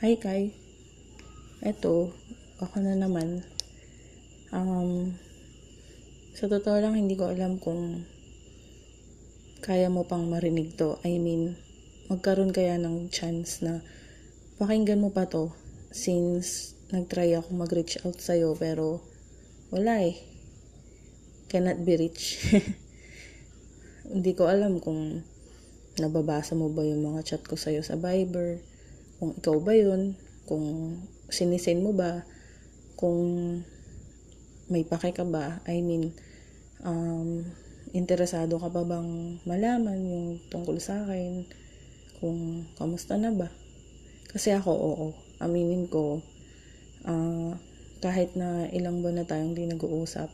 Hi, Kai. Eto, ako na naman. Um, sa totoo lang, hindi ko alam kung kaya mo pang marinig to. I mean, magkaroon kaya ng chance na pakinggan mo pa to since nagtry ako mag-reach out sa'yo pero wala eh. Cannot be reached. hindi ko alam kung nababasa mo ba yung mga chat ko sa'yo sa Viber, kung ikaw ba yun, kung sinisend mo ba, kung may pake ka ba, I mean, um, interesado ka pa bang malaman yung tungkol sa akin, kung kamusta na ba. Kasi ako, oo, aminin ko, uh, kahit na ilang buwan na tayong di nag-uusap,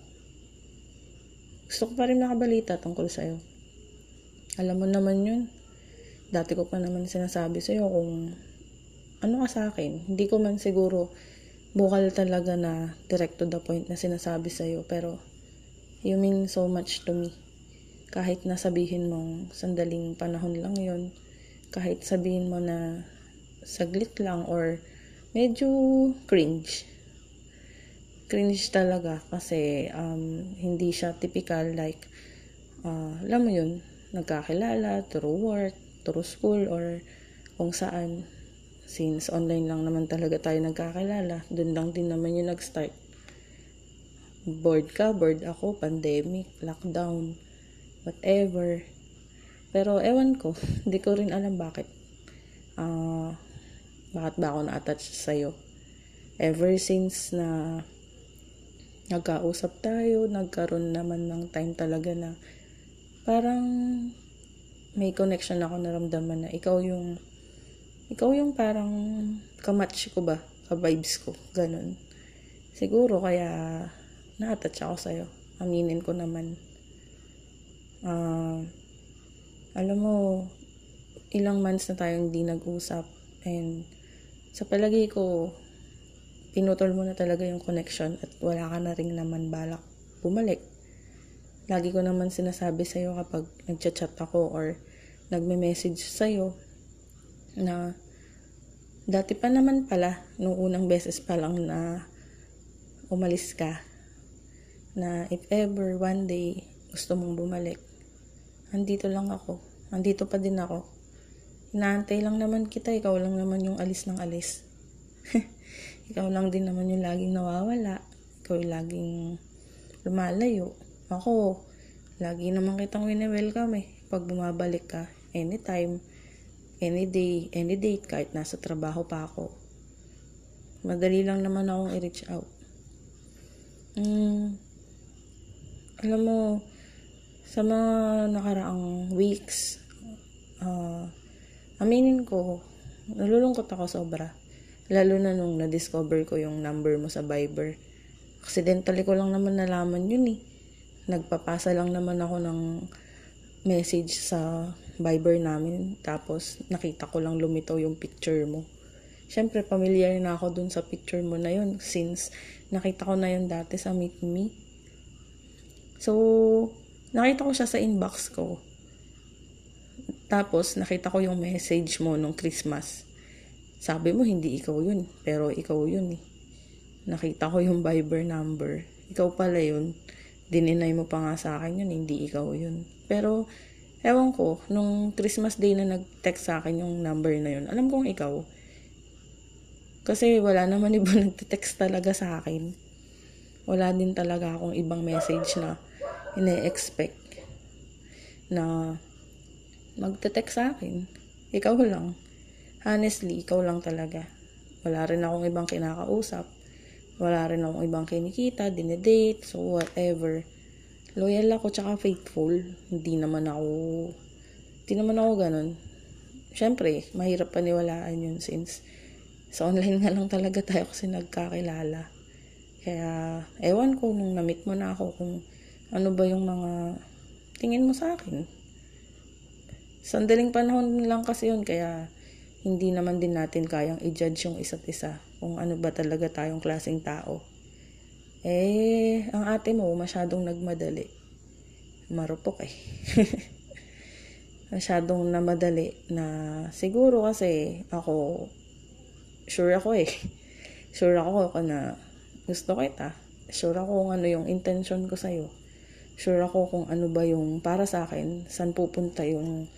gusto ko pa rin nakabalita tungkol sa'yo. Alam mo naman yun. Dati ko pa naman sinasabi sa'yo kung ano ka sa akin. Hindi ko man siguro bukal talaga na direct to the point na sinasabi sa'yo. Pero you mean so much to me. Kahit na sabihin mong sandaling panahon lang yon Kahit sabihin mo na saglit lang or medyo cringe. Cringe talaga kasi um, hindi siya typical like uh, alam mo yun, nagkakilala through work, through school, or kung saan. Since online lang naman talaga tayo nagkakilala, dun lang din naman yung nag-start. Bored ka, bored ako, pandemic, lockdown, whatever. Pero ewan ko, hindi ko rin alam bakit. Uh, bakit ba ako na-attach sa'yo. Ever since na nagkausap tayo, nagkaroon naman ng time talaga na parang may connection ako naramdaman na ikaw yung ikaw yung parang kamatch ko ba? Ka-vibes ko? Ganun. Siguro kaya na-attach ako sa'yo. Aminin ko naman. Uh, alam mo ilang months na tayong hindi nag-usap. And sa palagi ko pinutol mo na talaga yung connection at wala ka na rin naman balak bumalik. Lagi ko naman sinasabi sa iyo kapag nagchat-chat ako or nagme-message sa iyo na dati pa naman pala nung unang beses pa lang na umalis ka na if ever one day gusto mong bumalik andito lang ako andito pa din ako. Inaantay lang naman kita ikaw lang naman yung alis ng alis. Ikaw lang din naman yung laging nawawala ikaw yung laging lumalayo. Ako, lagi naman kitang wini-welcome eh. Pag bumabalik ka, anytime, any day, any date, kahit nasa trabaho pa ako. Madali lang naman akong i-reach out. Mm, alam mo, sa mga nakaraang weeks, uh, aminin ko, nalulungkot ako sobra. Lalo na nung na-discover ko yung number mo sa Viber. Accidentally ko lang naman nalaman yun eh nagpapasa lang naman ako ng message sa Viber namin. Tapos, nakita ko lang lumitaw yung picture mo. Siyempre, familiar na ako dun sa picture mo na yun since nakita ko na yun dati sa Meet Me. So, nakita ko siya sa inbox ko. Tapos, nakita ko yung message mo nung Christmas. Sabi mo, hindi ikaw yun. Pero ikaw yun eh. Nakita ko yung Viber number. Ikaw pala yun dininay mo pa nga sa akin yun, hindi ikaw yun. Pero, ewan ko, nung Christmas Day na nag-text sa akin yung number na yun, alam kong ikaw. Kasi wala naman iba nagte-text talaga sa akin. Wala din talaga akong ibang message na ine-expect na magte-text sa akin. Ikaw lang. Honestly, ikaw lang talaga. Wala rin akong ibang kinakausap. Wala rin akong ibang kinikita, dinedate, so whatever. Loyal ako tsaka faithful. Hindi naman ako, hindi naman ako ganun. Siyempre, mahirap paniwalaan yun since sa online nga lang talaga tayo kasi nagkakilala. Kaya, ewan ko nung na-meet mo na ako kung ano ba yung mga tingin mo sa akin. Sandaling panahon lang kasi yun, kaya hindi naman din natin kayang i-judge yung isa't isa kung ano ba talaga tayong klaseng tao. Eh, ang ate mo masyadong nagmadali. Marupok eh. masyadong namadali na siguro kasi ako sure ako eh. Sure ako ako na gusto kita. Sure ako kung ano yung intention ko sa'yo. Sure ako kung ano ba yung para sa akin, saan pupunta yung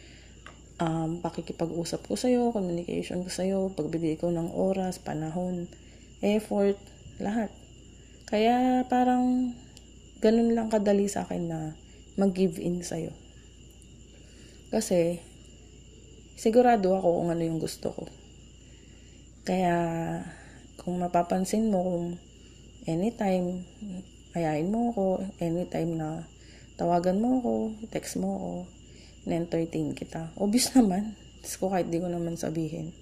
um, pakikipag-usap ko sa'yo, communication ko sa'yo, pagbigay ko ng oras, panahon, effort, lahat. Kaya parang ganun lang kadali sa akin na mag-give in sa'yo. Kasi, sigurado ako kung ano yung gusto ko. Kaya, kung mapapansin mo kung anytime, ayain mo ako, anytime na tawagan mo ako, text mo ako, na-entertain kita. Obvious naman. Tapos ko kahit di ko naman sabihin.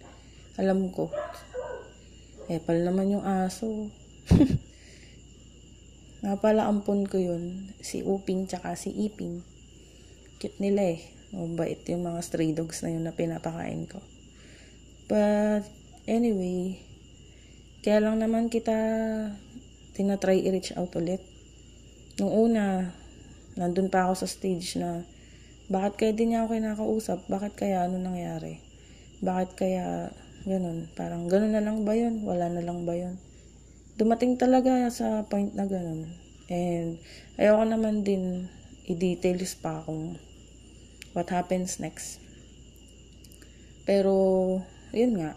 Alam ko. Eh, pal naman yung aso. Nga pala, ampon ko yun. Si Uping tsaka si Iping. Cute nila eh. Mabait yung mga stray dogs na yun na pinapakain ko. But, anyway, kaya lang naman kita tinatry i-reach out ulit. Nung una, nandun pa ako sa stage na bakit kaya din niya ako kinakausap? Bakit kaya ano nangyari? Bakit kaya ganun? Parang ganun na lang ba yun? Wala na lang ba yun? Dumating talaga sa point na ganun. And ayoko naman din i-details pa kung what happens next. Pero, yun nga,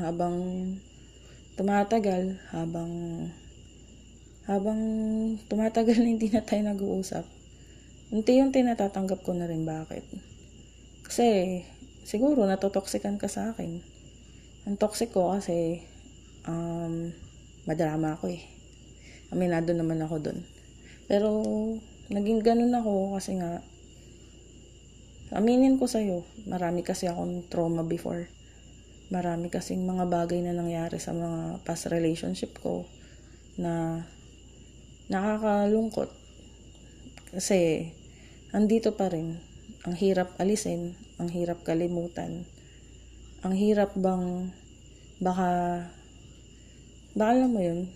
habang tumatagal, habang habang tumatagal na hindi na tayo nag-uusap, unti-unti natatanggap ko na rin bakit. Kasi, siguro natotoxican ka sa akin. Ang toxic ko kasi, um, madrama ako eh. Aminado naman ako dun. Pero, naging ganun ako kasi nga, Aminin ko sa'yo, marami kasi akong trauma before. Marami kasing mga bagay na nangyari sa mga past relationship ko na nakakalungkot. Kasi, andito pa rin. Ang hirap alisin, ang hirap kalimutan. Ang hirap bang baka baka alam mo yun,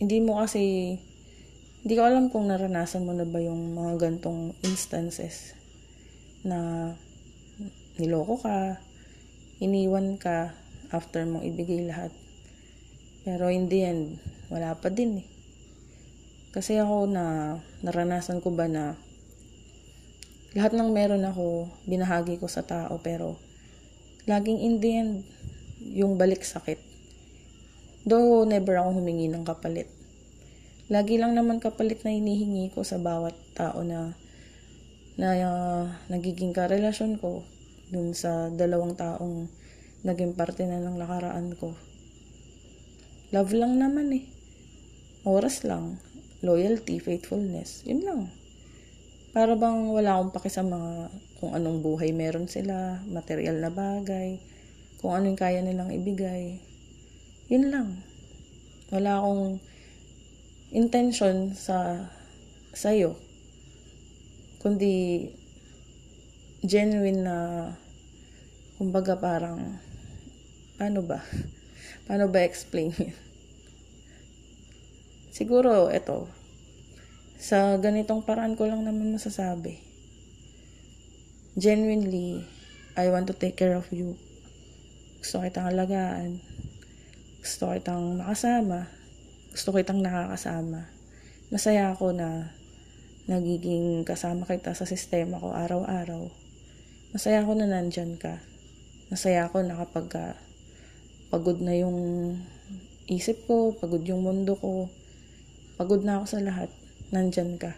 hindi mo kasi hindi ko alam kung naranasan mo na ba yung mga gantong instances na niloko ka, iniwan ka after mong ibigay lahat. Pero in the end, wala pa din eh. Kasi ako na naranasan ko ba na lahat ng meron ako, binahagi ko sa tao pero laging in the end, yung balik sakit. Though never ako humingi ng kapalit. Lagi lang naman kapalit na hinihingi ko sa bawat tao na na uh, nagiging karelasyon ko dun sa dalawang taong naging parte na ng nakaraan ko. Love lang naman eh. Oras lang. Loyalty, faithfulness. Yun lang. Para bang wala akong paki sa mga kung anong buhay meron sila, material na bagay, kung anong kaya nilang ibigay. Yun lang. Wala akong intention sa sa'yo. Kundi genuine na kumbaga parang paano ba? Paano ba explain siguro ito sa ganitong paraan ko lang naman masasabi. Genuinely I want to take care of you. Gusto kitang alagaan gusto kitang makasama gusto kitang nakakasama masaya ako na nagiging kasama kita sa sistema ko araw-araw. Masaya ako na nandyan ka. Masaya ako na kapag ka pagod na yung isip ko, pagod yung mundo ko, pagod na ako sa lahat, nandyan ka.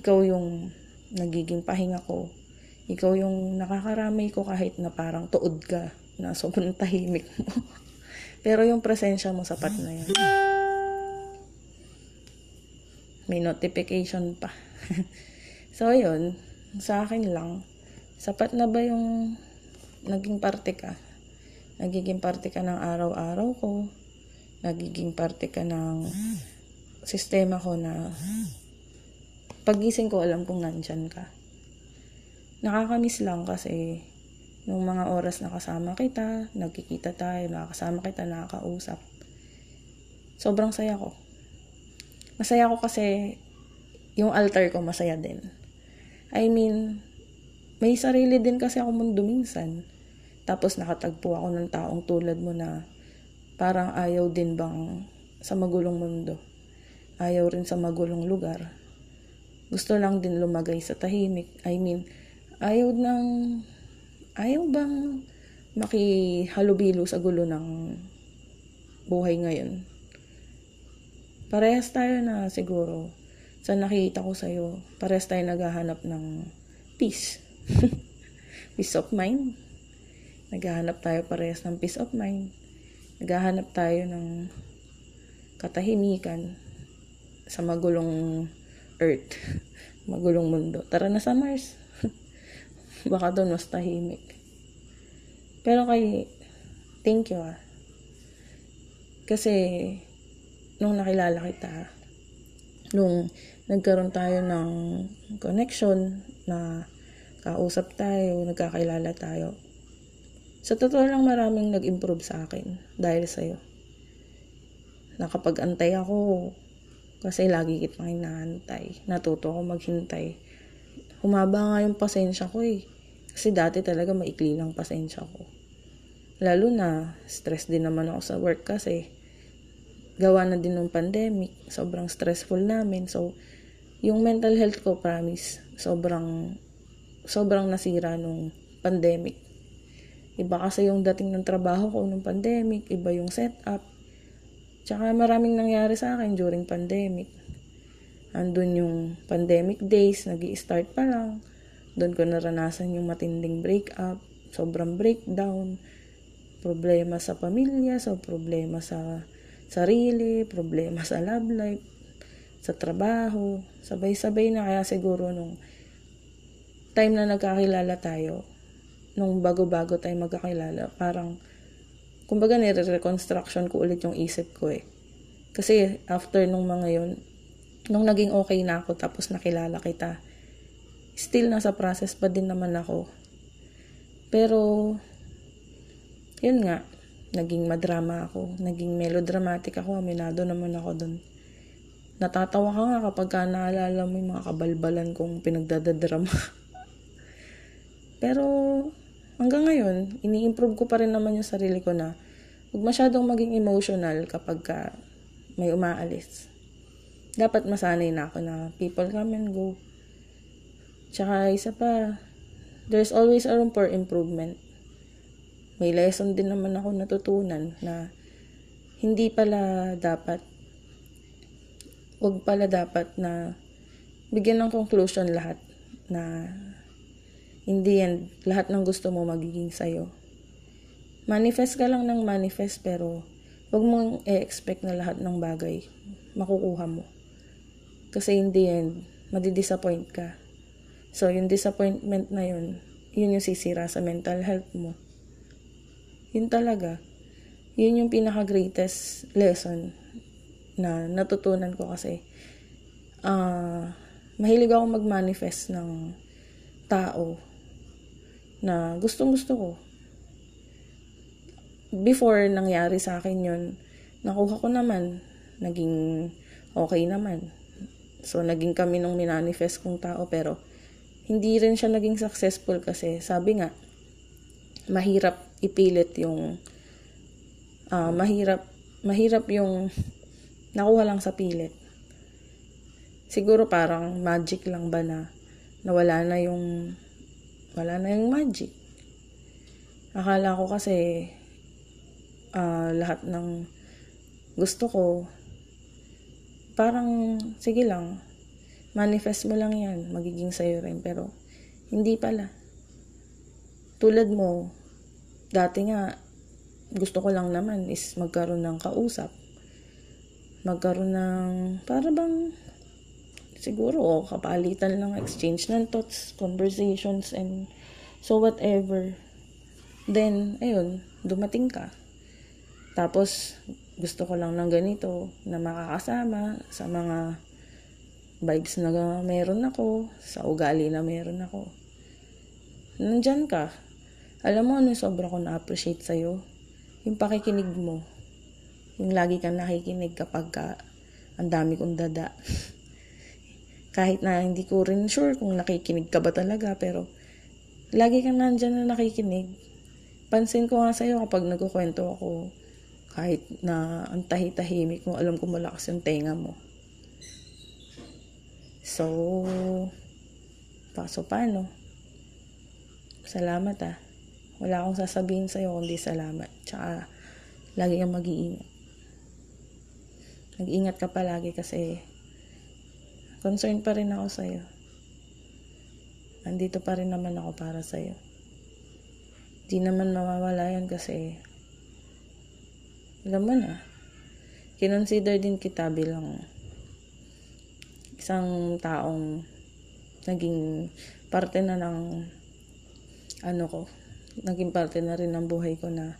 Ikaw yung nagiging pahinga ko. Ikaw yung nakakaramay ko kahit na parang tuod ka na sobrang tahimik mo. Pero yung presensya mo sapat na yan. May notification pa. so, yun. Sa akin lang. Sapat na ba yung naging parte ka? Nagiging parte ka ng araw-araw ko. Nagiging parte ka ng sistema ko na pagising ko alam kung nandyan ka. Nakakamiss lang kasi nung mga oras na kasama kita, nagkikita tayo, nakakasama kita, nakakausap. Sobrang saya ko. Masaya ako kasi yung altar ko masaya din. I mean, may sarili din kasi ako mundo minsan. Tapos nakatagpo ako ng taong tulad mo na parang ayaw din bang sa magulong mundo. Ayaw rin sa magulong lugar. Gusto lang din lumagay sa tahimik. I mean, ayaw ng ayaw bang makihalubilo sa gulo ng buhay ngayon. Parehas tayo na siguro sa nakita ko sa'yo, parehas tayo naghahanap ng peace. peace of mind. Naghahanap tayo parehas ng peace of mind. Naghahanap tayo ng katahimikan sa magulong earth. Magulong mundo. Tara na sa Mars. Baka doon mas tahimik. Pero kay, thank you ah. Kasi, nung nakilala kita, nung nagkaroon tayo ng connection na kausap tayo, nagkakilala tayo. Sa totoo lang maraming nag-improve sa akin dahil sa'yo. Nakapag-antay ako kasi lagi kitang inaantay. Natuto ako maghintay. Humaba nga yung pasensya ko eh. Kasi dati talaga maikli lang pasensya ko. Lalo na, stress din naman ako sa work kasi gawa na din ng pandemic. Sobrang stressful namin. So, yung mental health ko, promise, sobrang sobrang nasira nung pandemic. Iba kasi yung dating ng trabaho ko nung pandemic, iba yung setup. Tsaka maraming nangyari sa akin during pandemic. Andun yung pandemic days, nag start pa lang. Doon ko naranasan yung matinding breakup, sobrang breakdown, problema sa pamilya, so problema sa sarili, problema sa love life, sa trabaho, sabay-sabay na kaya siguro nung time na nagkakilala tayo, nung bago-bago tayo magkakilala, parang, kumbaga nire-reconstruction ko ulit yung isip ko eh. Kasi after nung mga yun, nung naging okay na ako tapos nakilala kita, still nasa process pa din naman ako. Pero, yun nga, naging madrama ako, naging melodramatic ako, aminado naman ako dun. Natatawa ka nga kapag ka naalala mo yung mga kabalbalan kong pinagdadadrama. Pero hanggang ngayon, ini-improve ko pa rin naman yung sarili ko na huwag masyadong maging emotional kapag ka may umaalis. Dapat masanay na ako na people come and go. Tsaka isa pa, there's always a room for improvement. May lesson din naman ako natutunan na hindi pala dapat, wag pala dapat na bigyan ng conclusion lahat na in the end, lahat ng gusto mo magiging sa'yo. Manifest ka lang ng manifest pero huwag mong i-expect na lahat ng bagay makukuha mo. Kasi in the end, madidisappoint ka. So, yung disappointment na yun, yun yung sisira sa mental health mo. Yun talaga. Yun yung pinaka-greatest lesson na natutunan ko kasi uh, mahilig ako mag-manifest ng tao na gustong gusto ko. Before nangyari sa akin yon nakuha ko naman, naging okay naman. So, naging kami nung minanifest kong tao, pero hindi rin siya naging successful kasi sabi nga, mahirap ipilit yung, uh, mahirap, mahirap yung nakuha lang sa pilit. Siguro parang magic lang ba na nawala na yung wala na yung magic. Akala ko kasi uh, lahat ng gusto ko parang sige lang manifest mo lang yan magiging sa'yo rin pero hindi pala tulad mo dati nga gusto ko lang naman is magkaroon ng kausap magkaroon ng para bang siguro oh, kapalitan lang exchange ng thoughts, conversations, and so whatever. Then, ayun, dumating ka. Tapos, gusto ko lang ng ganito na makakasama sa mga vibes na meron ako, sa ugali na meron ako. Nandyan ka. Alam mo ano sobra ko na-appreciate sa'yo? Yung pakikinig mo. Yung lagi kang nakikinig kapag ka ang dami kong dada. Kahit na hindi ko rin sure kung nakikinig ka ba talaga, pero lagi kang nandyan na nakikinig. Pansin ko nga sa'yo kapag nagkukwento ako, Kahit na ang tahi-tahimik mo, alam ko malakas yung tenga mo. So, paso paano? Salamat ah. Wala akong sasabihin sa'yo kundi salamat. Tsaka, lagi kang mag-iingat. Mag-ingat ka palagi kasi concerned pa rin ako sa'yo. Andito pa rin naman ako para sa'yo. Di naman mawawala yan kasi alam mo na, kinonsider din kita bilang isang taong naging parte na ng ano ko, naging parte na rin ng buhay ko na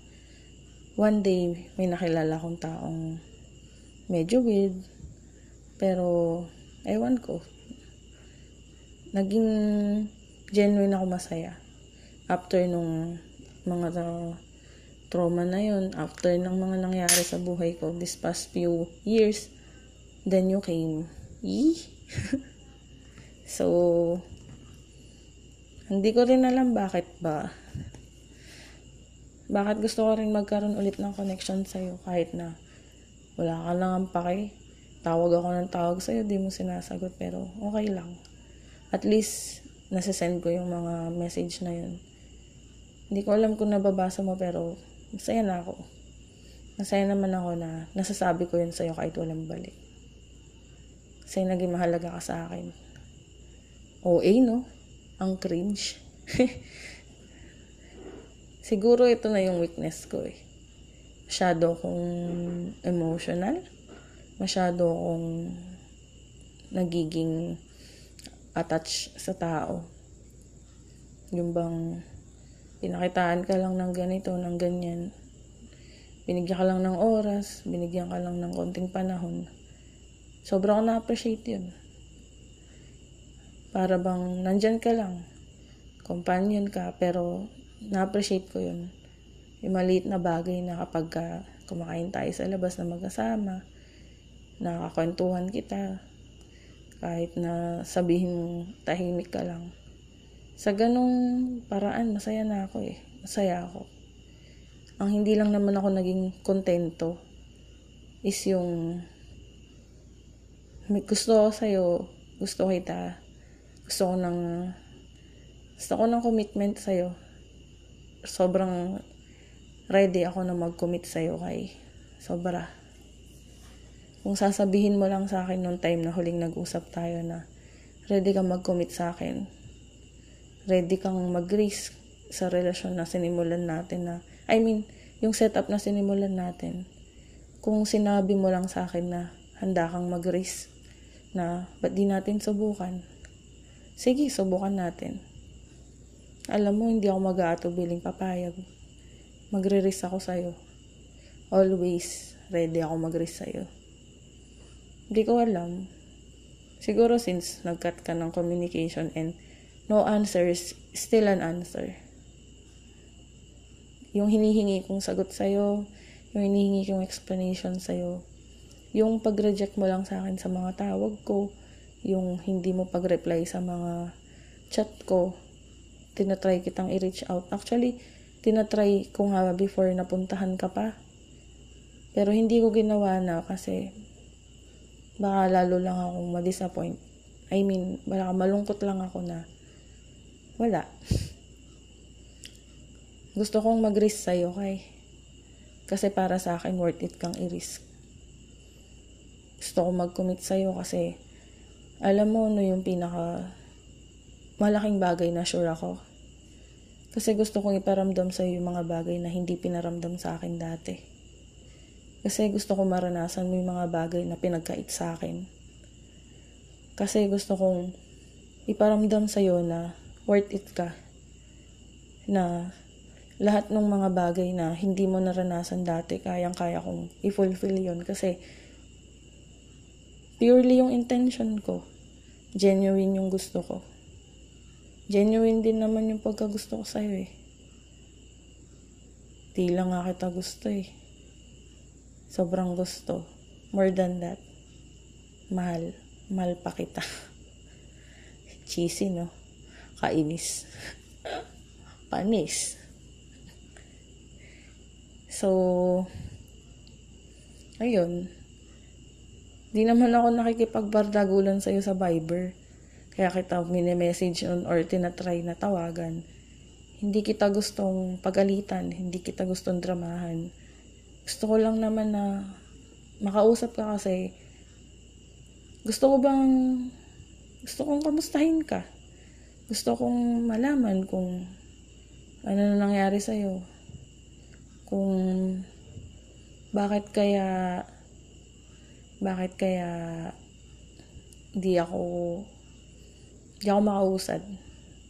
one day may nakilala akong taong medyo weird pero ewan ko naging genuine ako masaya after nung mga trauma na yun, after ng mga nangyari sa buhay ko this past few years, then you came. So, hindi ko rin alam bakit ba. Bakit gusto ko rin magkaroon ulit ng connection sa'yo kahit na wala ka lang ang pake. Tawag ako ng tawag sa'yo, di mo sinasagot pero okay lang. At least, nasasend ko yung mga message na yun. Hindi ko alam kung nababasa mo pero masaya na ako. Masaya naman ako na nasasabi ko yun sa'yo kahit walang balik. Kasi naging mahalaga ka sa akin. OA, no? Ang cringe. Siguro ito na yung weakness ko eh. Masyado akong emotional. Masyado akong nagiging attached sa tao. Yung bang pinakitaan ka lang ng ganito, ng ganyan. Binigyan ka lang ng oras, binigyan ka lang ng konting panahon. Sobrang na-appreciate yun. Para bang nandyan ka lang. Companion ka, pero na-appreciate ko yun. Yung maliit na bagay na kapag ka kumakain tayo sa labas na magkasama, nakakwentuhan kita, kahit na sabihin tahimik ka lang sa ganong paraan, masaya na ako eh. Masaya ako. Ang hindi lang naman ako naging kontento is yung may gusto ko sa'yo, gusto kita, gusto ko ng gusto ko ng commitment sa'yo. Sobrang ready ako na mag-commit sa'yo kay sobra. Kung sasabihin mo lang sa akin noong time na huling nag-usap tayo na ready ka mag-commit sa akin, ready kang mag-risk sa relasyon na sinimulan natin na, I mean, yung setup na sinimulan natin. Kung sinabi mo lang sa akin na handa kang mag-risk na ba't di natin subukan? Sige, subukan natin. Alam mo, hindi ako mag-aatubiling papayag. Magre-risk ako sa'yo. Always ready ako mag-risk sa'yo. Hindi ko alam. Siguro since nag-cut ka ng communication and no answer is still an answer. Yung hinihingi kong sagot sa'yo, yung hinihingi kong explanation sa'yo, yung pag-reject mo lang sa akin sa mga tawag ko, yung hindi mo pag-reply sa mga chat ko, tinatry kitang i-reach out. Actually, tinatry ko nga before napuntahan ka pa. Pero hindi ko ginawa na kasi baka lalo lang akong ma-disappoint. I mean, baka malungkot lang ako na wala. Gusto kong mag-risk sa'yo, kay. Kasi para sa akin, worth it kang i-risk. Gusto kong mag-commit sa'yo kasi alam mo no yung pinaka malaking bagay na sure ako. Kasi gusto kong iparamdam sa yung mga bagay na hindi pinaramdam sa akin dati. Kasi gusto kong maranasan mo yung mga bagay na pinagkait sa akin. Kasi gusto kong iparamdam sa iyo na worth it ka. Na lahat ng mga bagay na hindi mo naranasan dati, kayang-kaya kong i-fulfill yon kasi purely yung intention ko. Genuine yung gusto ko. Genuine din naman yung pagkagusto ko sa'yo eh. Di lang nga kita gusto eh. Sobrang gusto. More than that. Mahal. Mahal pa kita. Cheesy, no? kainis. Panis. So, ayun, di naman ako nakikipagbardagulan sa'yo sa Viber. Kaya kita mini-message on or tinatry na tawagan. Hindi kita gustong pagalitan, hindi kita gustong dramahan. Gusto ko lang naman na makausap ka kasi gusto ko bang gusto kong kamustahin ka. Gusto kong malaman kung ano na nangyari sa'yo. Kung bakit kaya bakit kaya di ako di ako makausad.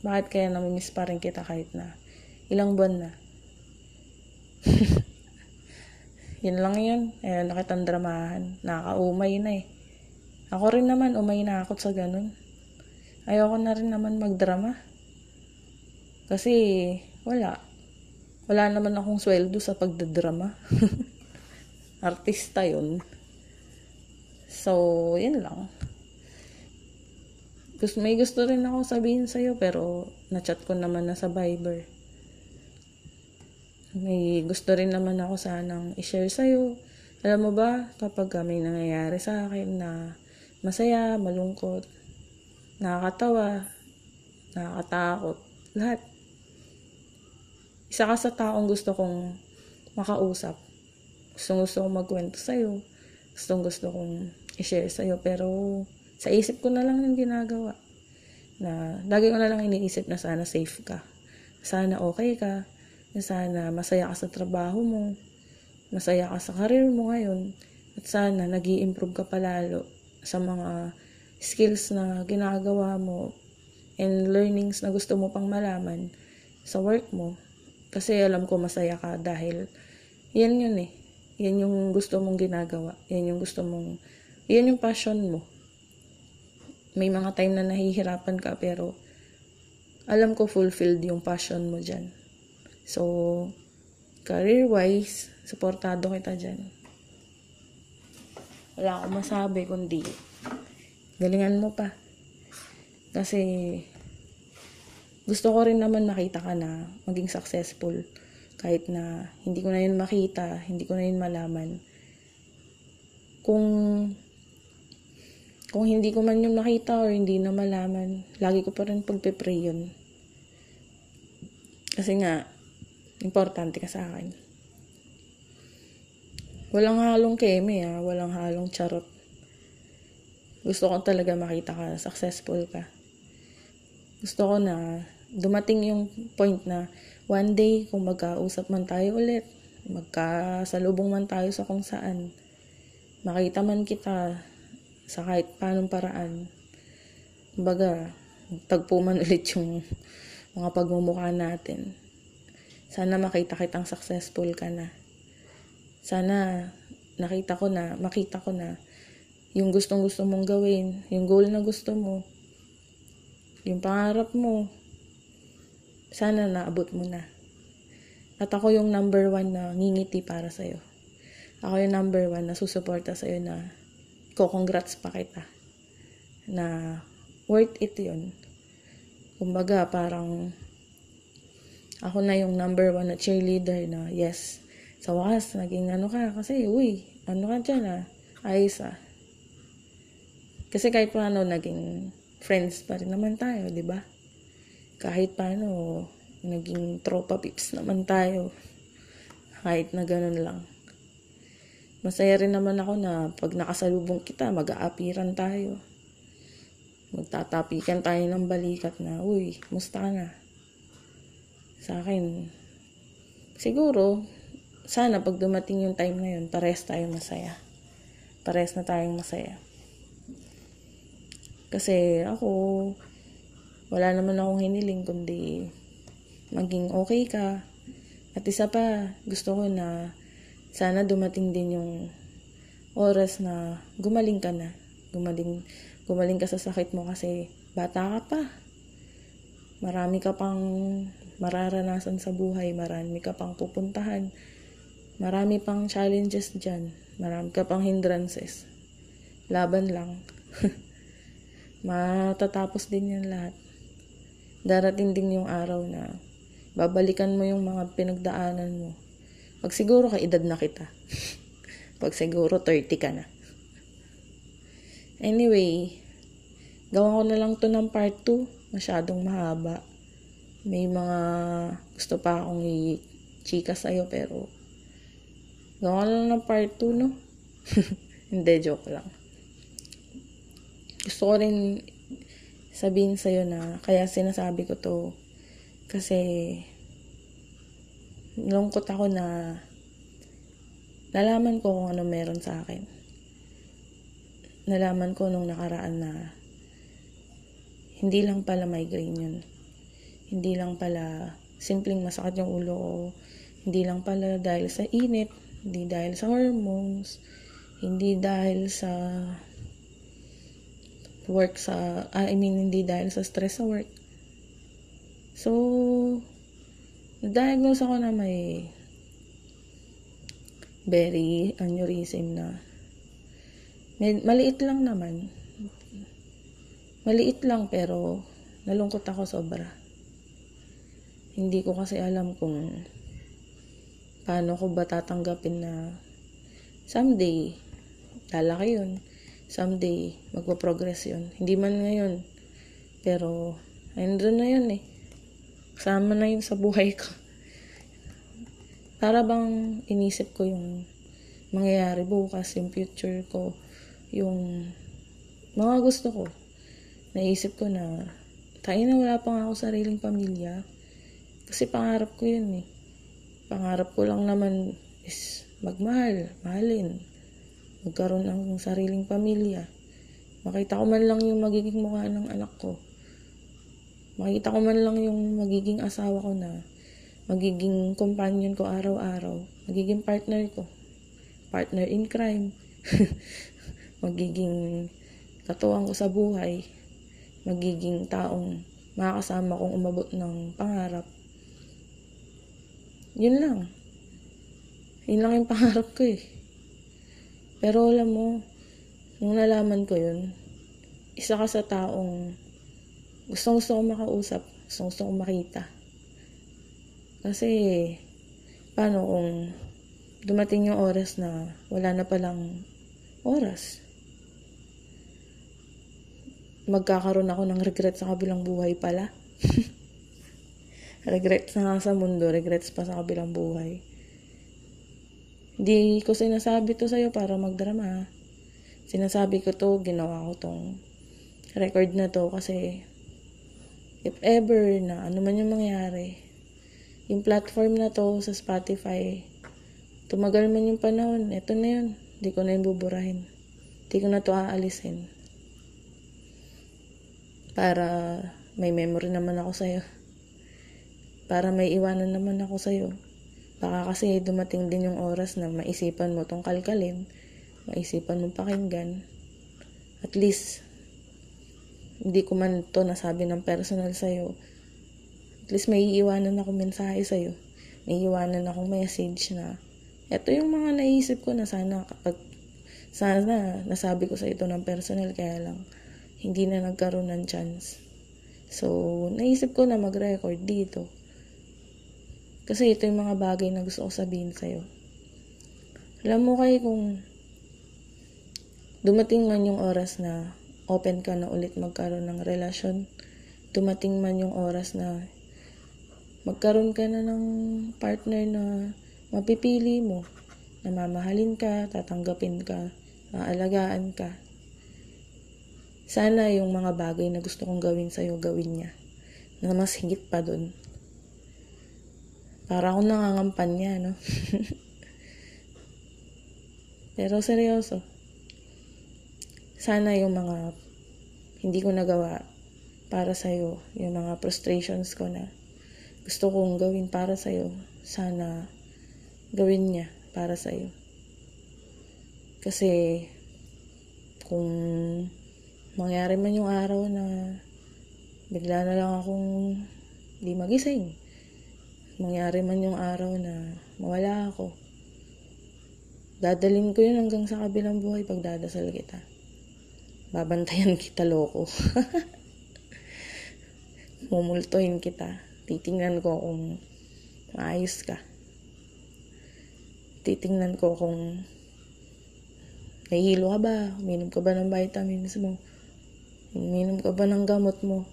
Bakit kaya namimiss pa rin kita kahit na ilang buwan na. yun lang yun. Eh, nakitang dramahan. Nakakaumay na eh. Ako rin naman, umay na ako sa ganun. Ayoko na rin naman magdrama. Kasi, wala. Wala naman akong sweldo sa pagdadrama. Artista yun. So, yun lang. Gusto, may gusto rin ako sabihin sa'yo, pero na-chat ko naman na sa Viber. May gusto rin naman ako sanang i-share sa'yo. Alam mo ba, kapag may nangyayari sa akin na masaya, malungkot, nakakatawa, nakakatakot, lahat. Isa ka sa taong gusto kong makausap. Gustong gusto kong magkwento sa'yo. Gustong gusto kong i-share sa'yo. Pero sa isip ko na lang yung ginagawa. Na lagi ko na lang iniisip na sana safe ka. Sana okay ka. Na sana masaya ka sa trabaho mo. Masaya ka sa career mo ngayon. At sana nag improve ka palalo sa mga skills na ginagawa mo and learnings na gusto mo pang malaman sa work mo. Kasi alam ko masaya ka dahil yan yun eh. Yan yung gusto mong ginagawa. Yan yung gusto mong, yan yung passion mo. May mga time na nahihirapan ka pero alam ko fulfilled yung passion mo dyan. So, career-wise, supportado kita dyan. Wala akong masabi kundi galingan mo pa. Kasi gusto ko rin naman makita ka na maging successful. Kahit na hindi ko na yun makita, hindi ko na yun malaman. Kung kung hindi ko man yung makita or hindi na malaman, lagi ko pa rin pagpe-pray yun. Kasi nga, importante ka sa akin. Walang halong keme ah, walang halong charot. Gusto ko talaga makita ka, successful ka. Gusto ko na dumating yung point na one day kung magkausap man tayo ulit, magkasalubong man tayo sa kung saan, makita man kita sa kahit paanong paraan. Kumbaga, tagpo man ulit yung mga pagmumukha natin. Sana makita kitang successful ka na. Sana nakita ko na, makita ko na yung gustong gusto mong gawin, yung goal na gusto mo, yung pangarap mo, sana naabot mo na. At ako yung number one na ngingiti para sa'yo. Ako yung number one na susuporta sa'yo na ko-congrats pa kita. Na worth it yun. Kumbaga, parang ako na yung number one na cheerleader na yes, sa wakas, naging ano ka, kasi, uy, ano ka dyan ah, ayos ah. Kasi kahit paano, naging friends pa rin naman tayo, di ba? Kahit paano, naging tropa pips naman tayo. Kahit na ganun lang. Masaya rin naman ako na pag nakasalubong kita, mag-aapiran tayo. Magtatapikan tayo ng balikat na, uy, musta na? Sa akin, siguro, sana pag dumating yung time na yun, pares tayo masaya. Pares na tayong masaya. Kasi ako, wala naman akong hiniling kundi maging okay ka. At isa pa, gusto ko na sana dumating din yung oras na gumaling ka na. Gumaling, gumaling ka sa sakit mo kasi bata ka pa. Marami ka pang mararanasan sa buhay. Marami ka pang pupuntahan. Marami pang challenges dyan. Marami ka pang hindrances. Laban lang. matatapos din yan lahat. Darating din yung araw na babalikan mo yung mga pinagdaanan mo. Pag siguro ka edad na kita. Pag siguro 30 ka na. Anyway, gawan ko na lang to ng part 2. Masyadong mahaba. May mga gusto pa akong i-chika sa'yo pero gawan ko lang ng part 2, no? Hindi, joke lang. Gusto ko rin sabihin sa'yo na kaya sinasabi ko to kasi lungkot ako na nalaman ko kung ano meron sa akin. Nalaman ko nung nakaraan na hindi lang pala migraine yun. Hindi lang pala simpleng masakit yung ulo ko. Hindi lang pala dahil sa init, hindi dahil sa hormones, hindi dahil sa work sa, ah, I mean, hindi dahil sa stress sa work. So, na-diagnose ako na may very aneurysm na. Med, maliit lang naman. Maliit lang pero nalungkot ako sobra. Hindi ko kasi alam kung paano ko ba tatanggapin na someday lalaki yun someday magpo-progress yun hindi man ngayon pero ayun na yun eh kasama na yun sa buhay ko para bang inisip ko yung mangyayari bukas, yung future ko, yung mga gusto ko. Naisip ko na, tayo na wala pa nga ako sariling pamilya. Kasi pangarap ko yun eh. Pangarap ko lang naman is magmahal, mahalin. Magkaroon ng sariling pamilya. Makita ko man lang yung magiging mukha ng anak ko. Makita ko man lang yung magiging asawa ko na magiging companion ko araw-araw, magiging partner ko, partner in crime, magiging katuwang ko sa buhay, magiging taong makakasama kong umabot ng pangarap. Yun lang. Yun lang yung pangarap ko eh. Pero alam mo, nung nalaman ko yun, isa ka sa taong gustong gusto ko makausap, gustong gusto ko makita. Kasi, paano kung dumating yung oras na wala na palang oras? Magkakaroon ako ng regret sa kabilang buhay pala. regrets na nga sa mundo, regrets pa sa kabilang buhay. Hindi ko sinasabi to sa'yo para magdrama. Sinasabi ko to, ginawa ko tong record na to kasi if ever na ano man yung mangyari, yung platform na to sa Spotify, tumagal man yung panahon, eto na yun. Hindi ko na yung buburahin. Hindi ko na to aalisin. Para may memory naman ako sa'yo. Para may iwanan naman ako sa'yo. Baka kasi dumating din yung oras na maisipan mo tong kalkalin, maisipan mo pakinggan. At least, hindi ko man to nasabi ng personal sa'yo, at least may iiwanan ako mensahe sa'yo. May iiwanan akong message na ito yung mga naisip ko na sana kapag sana nasabi ko sa ito ng personal kaya lang hindi na nagkaroon ng chance. So, naisip ko na mag-record dito. Kasi ito yung mga bagay na gusto ko sabihin sa'yo. Alam mo kayo kung dumating man yung oras na open ka na ulit magkaroon ng relasyon, dumating man yung oras na magkaroon ka na ng partner na mapipili mo, na mamahalin ka, tatanggapin ka, aalagaan ka. Sana yung mga bagay na gusto kong gawin sa'yo, gawin niya. Na mas higit pa dun. Para akong nangangampan niya, no? Pero seryoso. Sana yung mga hindi ko nagawa para sa'yo, yung mga frustrations ko na gusto kong gawin para sa'yo, sana gawin niya para sa'yo. Kasi, kung mangyari man yung araw na bigla na lang akong di magising, mangyari man yung araw na mawala ako, dadalin ko yun hanggang sa kabilang buhay pag dadasal kita. Babantayan kita, loko. Mumultuhin kita titingnan ko kung maayos ka. Titingnan ko kung Nahihilo ka ba? Uminom ka ba ng vitamins mo? Uminom ka ba ng gamot mo?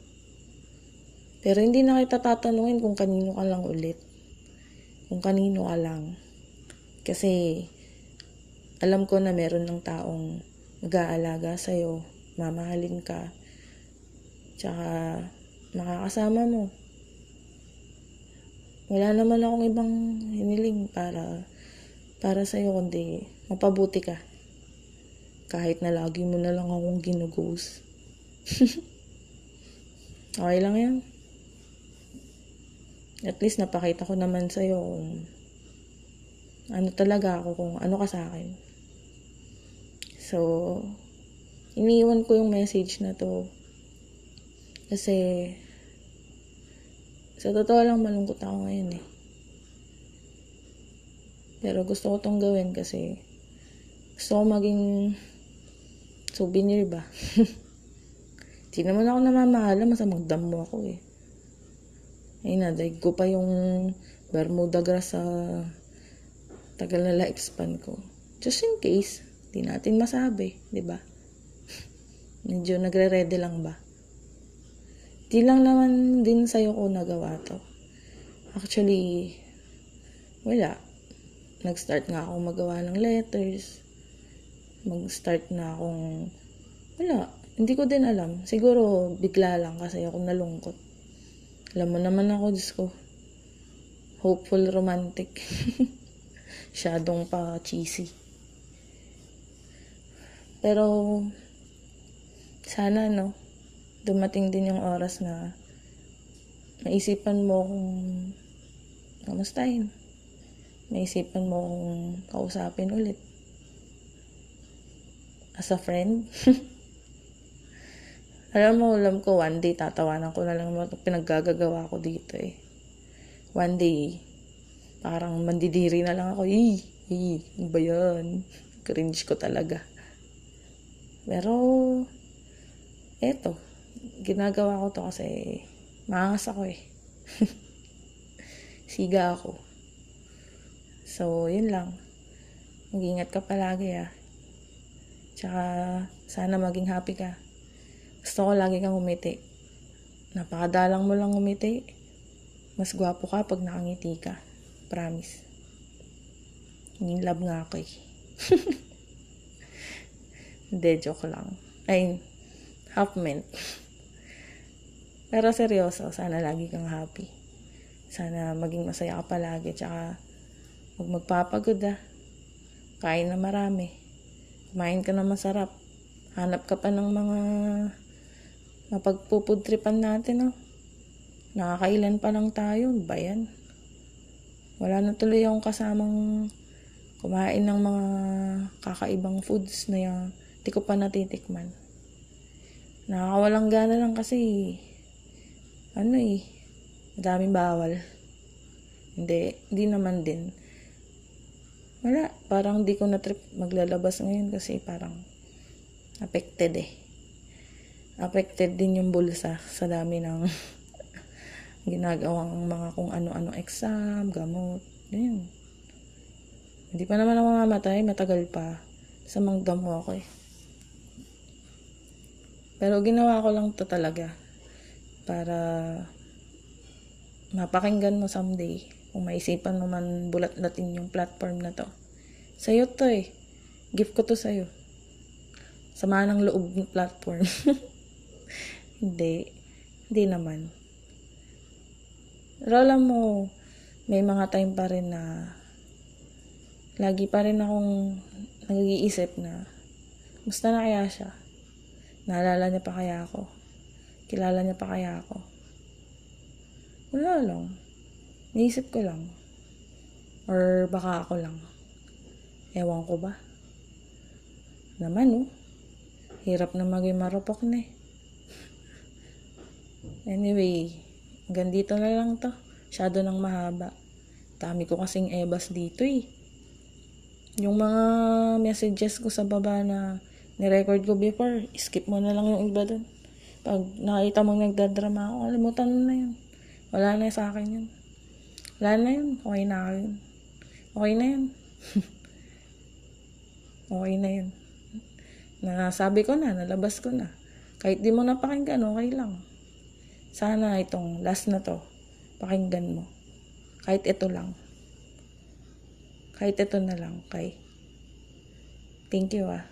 Pero hindi na kita tatanungin kung kanino ka lang ulit. Kung kanino ka lang. Kasi alam ko na meron ng taong mag-aalaga sa'yo, mamahalin ka, tsaka makakasama mo. Wala naman akong ibang hiniling para para sa'yo kundi mapabuti ka. Kahit na lagi mo na lang akong ginugos. okay lang yan. At least napakita ko naman sa'yo kung ano talaga ako, kung ano ka sa akin. So, iniwan ko yung message na to. Kasi, sa totoo lang malungkot ako ngayon eh. Pero gusto ko tong gawin kasi gusto ko maging souvenir ba? Di naman ako namamahala, masamang damo ako eh. Ay na, daig ko pa yung Bermuda grass sa tagal na lifespan ko. Just in case, di natin masabi, di ba? Medyo nagre-ready lang ba? Di lang naman din sa'yo ko nagawa to. Actually, wala. Nag-start nga ako magawa ng letters. Mag-start na akong, wala. Hindi ko din alam. Siguro, bigla lang kasi ako nalungkot. Alam mo naman ako, Diyos ko. Hopeful romantic. Shadow pa cheesy. Pero, sana, no, dumating din yung oras na maisipan mo kung kamustahin. Maisipan mo kung kausapin ulit. As a friend. Alam mo, alam ko, one day, tatawanan ko na lang mo pinaggagagawa ko dito eh. One day, parang mandidiri na lang ako. Eh, eh, ba yan? Cringe ko talaga. Pero, eto, ginagawa ko to kasi maangas ako eh. Siga ako. So, yun lang. Mag-ingat ka palagi ah. Tsaka, sana maging happy ka. Gusto ko lagi kang umiti. Napakadalang mo lang umiti. Mas gwapo ka pag nakangiti ka. Promise. In love nga ako eh. Hindi, joke lang. Ay, half meant. Pero seryoso, sana lagi kang happy. Sana maging masaya ka palagi. Tsaka, huwag magpapagod ah. Kain na marami. Kumain ka na masarap. Hanap ka pa ng mga mapagpupudripan natin, oh. Nakakailan pa lang tayo, ba yan? Wala na tuloy akong kasamang kumain ng mga kakaibang foods na yung di ko pa natitikman. Nakakawalang gana lang kasi ano eh, madaming bawal. Hindi, hindi naman din. Wala, parang di ko na trip maglalabas ngayon kasi parang affected eh affected din yung bulsa sa dami ng ginagawang mga kung ano-ano exam, gamot, yun. Hindi pa naman ako mamamatay, matagal pa. Sa mangdamo ako eh. Pero ginawa ko lang to talaga para mapakinggan mo someday kung maisipan mo man bulat-latin yung platform na to. Sa'yo to eh. Gift ko to sa'yo. Sama ng loob ng platform. Hindi. Hindi naman. Pero alam mo, may mga time pa rin na lagi pa rin akong nag-iisip na musta na kaya siya? Naalala niya pa kaya ako? Kilala niya pa kaya ako? Wala lang. Naisip ko lang. Or baka ako lang. Ewan ko ba? Naman, oh. Hirap na maging marupok na eh. Anyway, hanggang dito na lang to. Shadow ng mahaba. Dami ko kasing ebas dito eh. Yung mga messages ko sa baba na nirecord ko before, skip mo na lang yung iba dun. Pag nakita mong nagdadrama ako, kalimutan mo na yun. Wala na sa akin yun. Wala na yun. Okay na yun. Okay na yun. okay na yun. Nasabi ko na, nalabas ko na. Kahit di mo napakinggan, okay lang. Sana itong last na to, pakinggan mo. Kahit ito lang. Kahit ito na lang, kay. Thank you ah.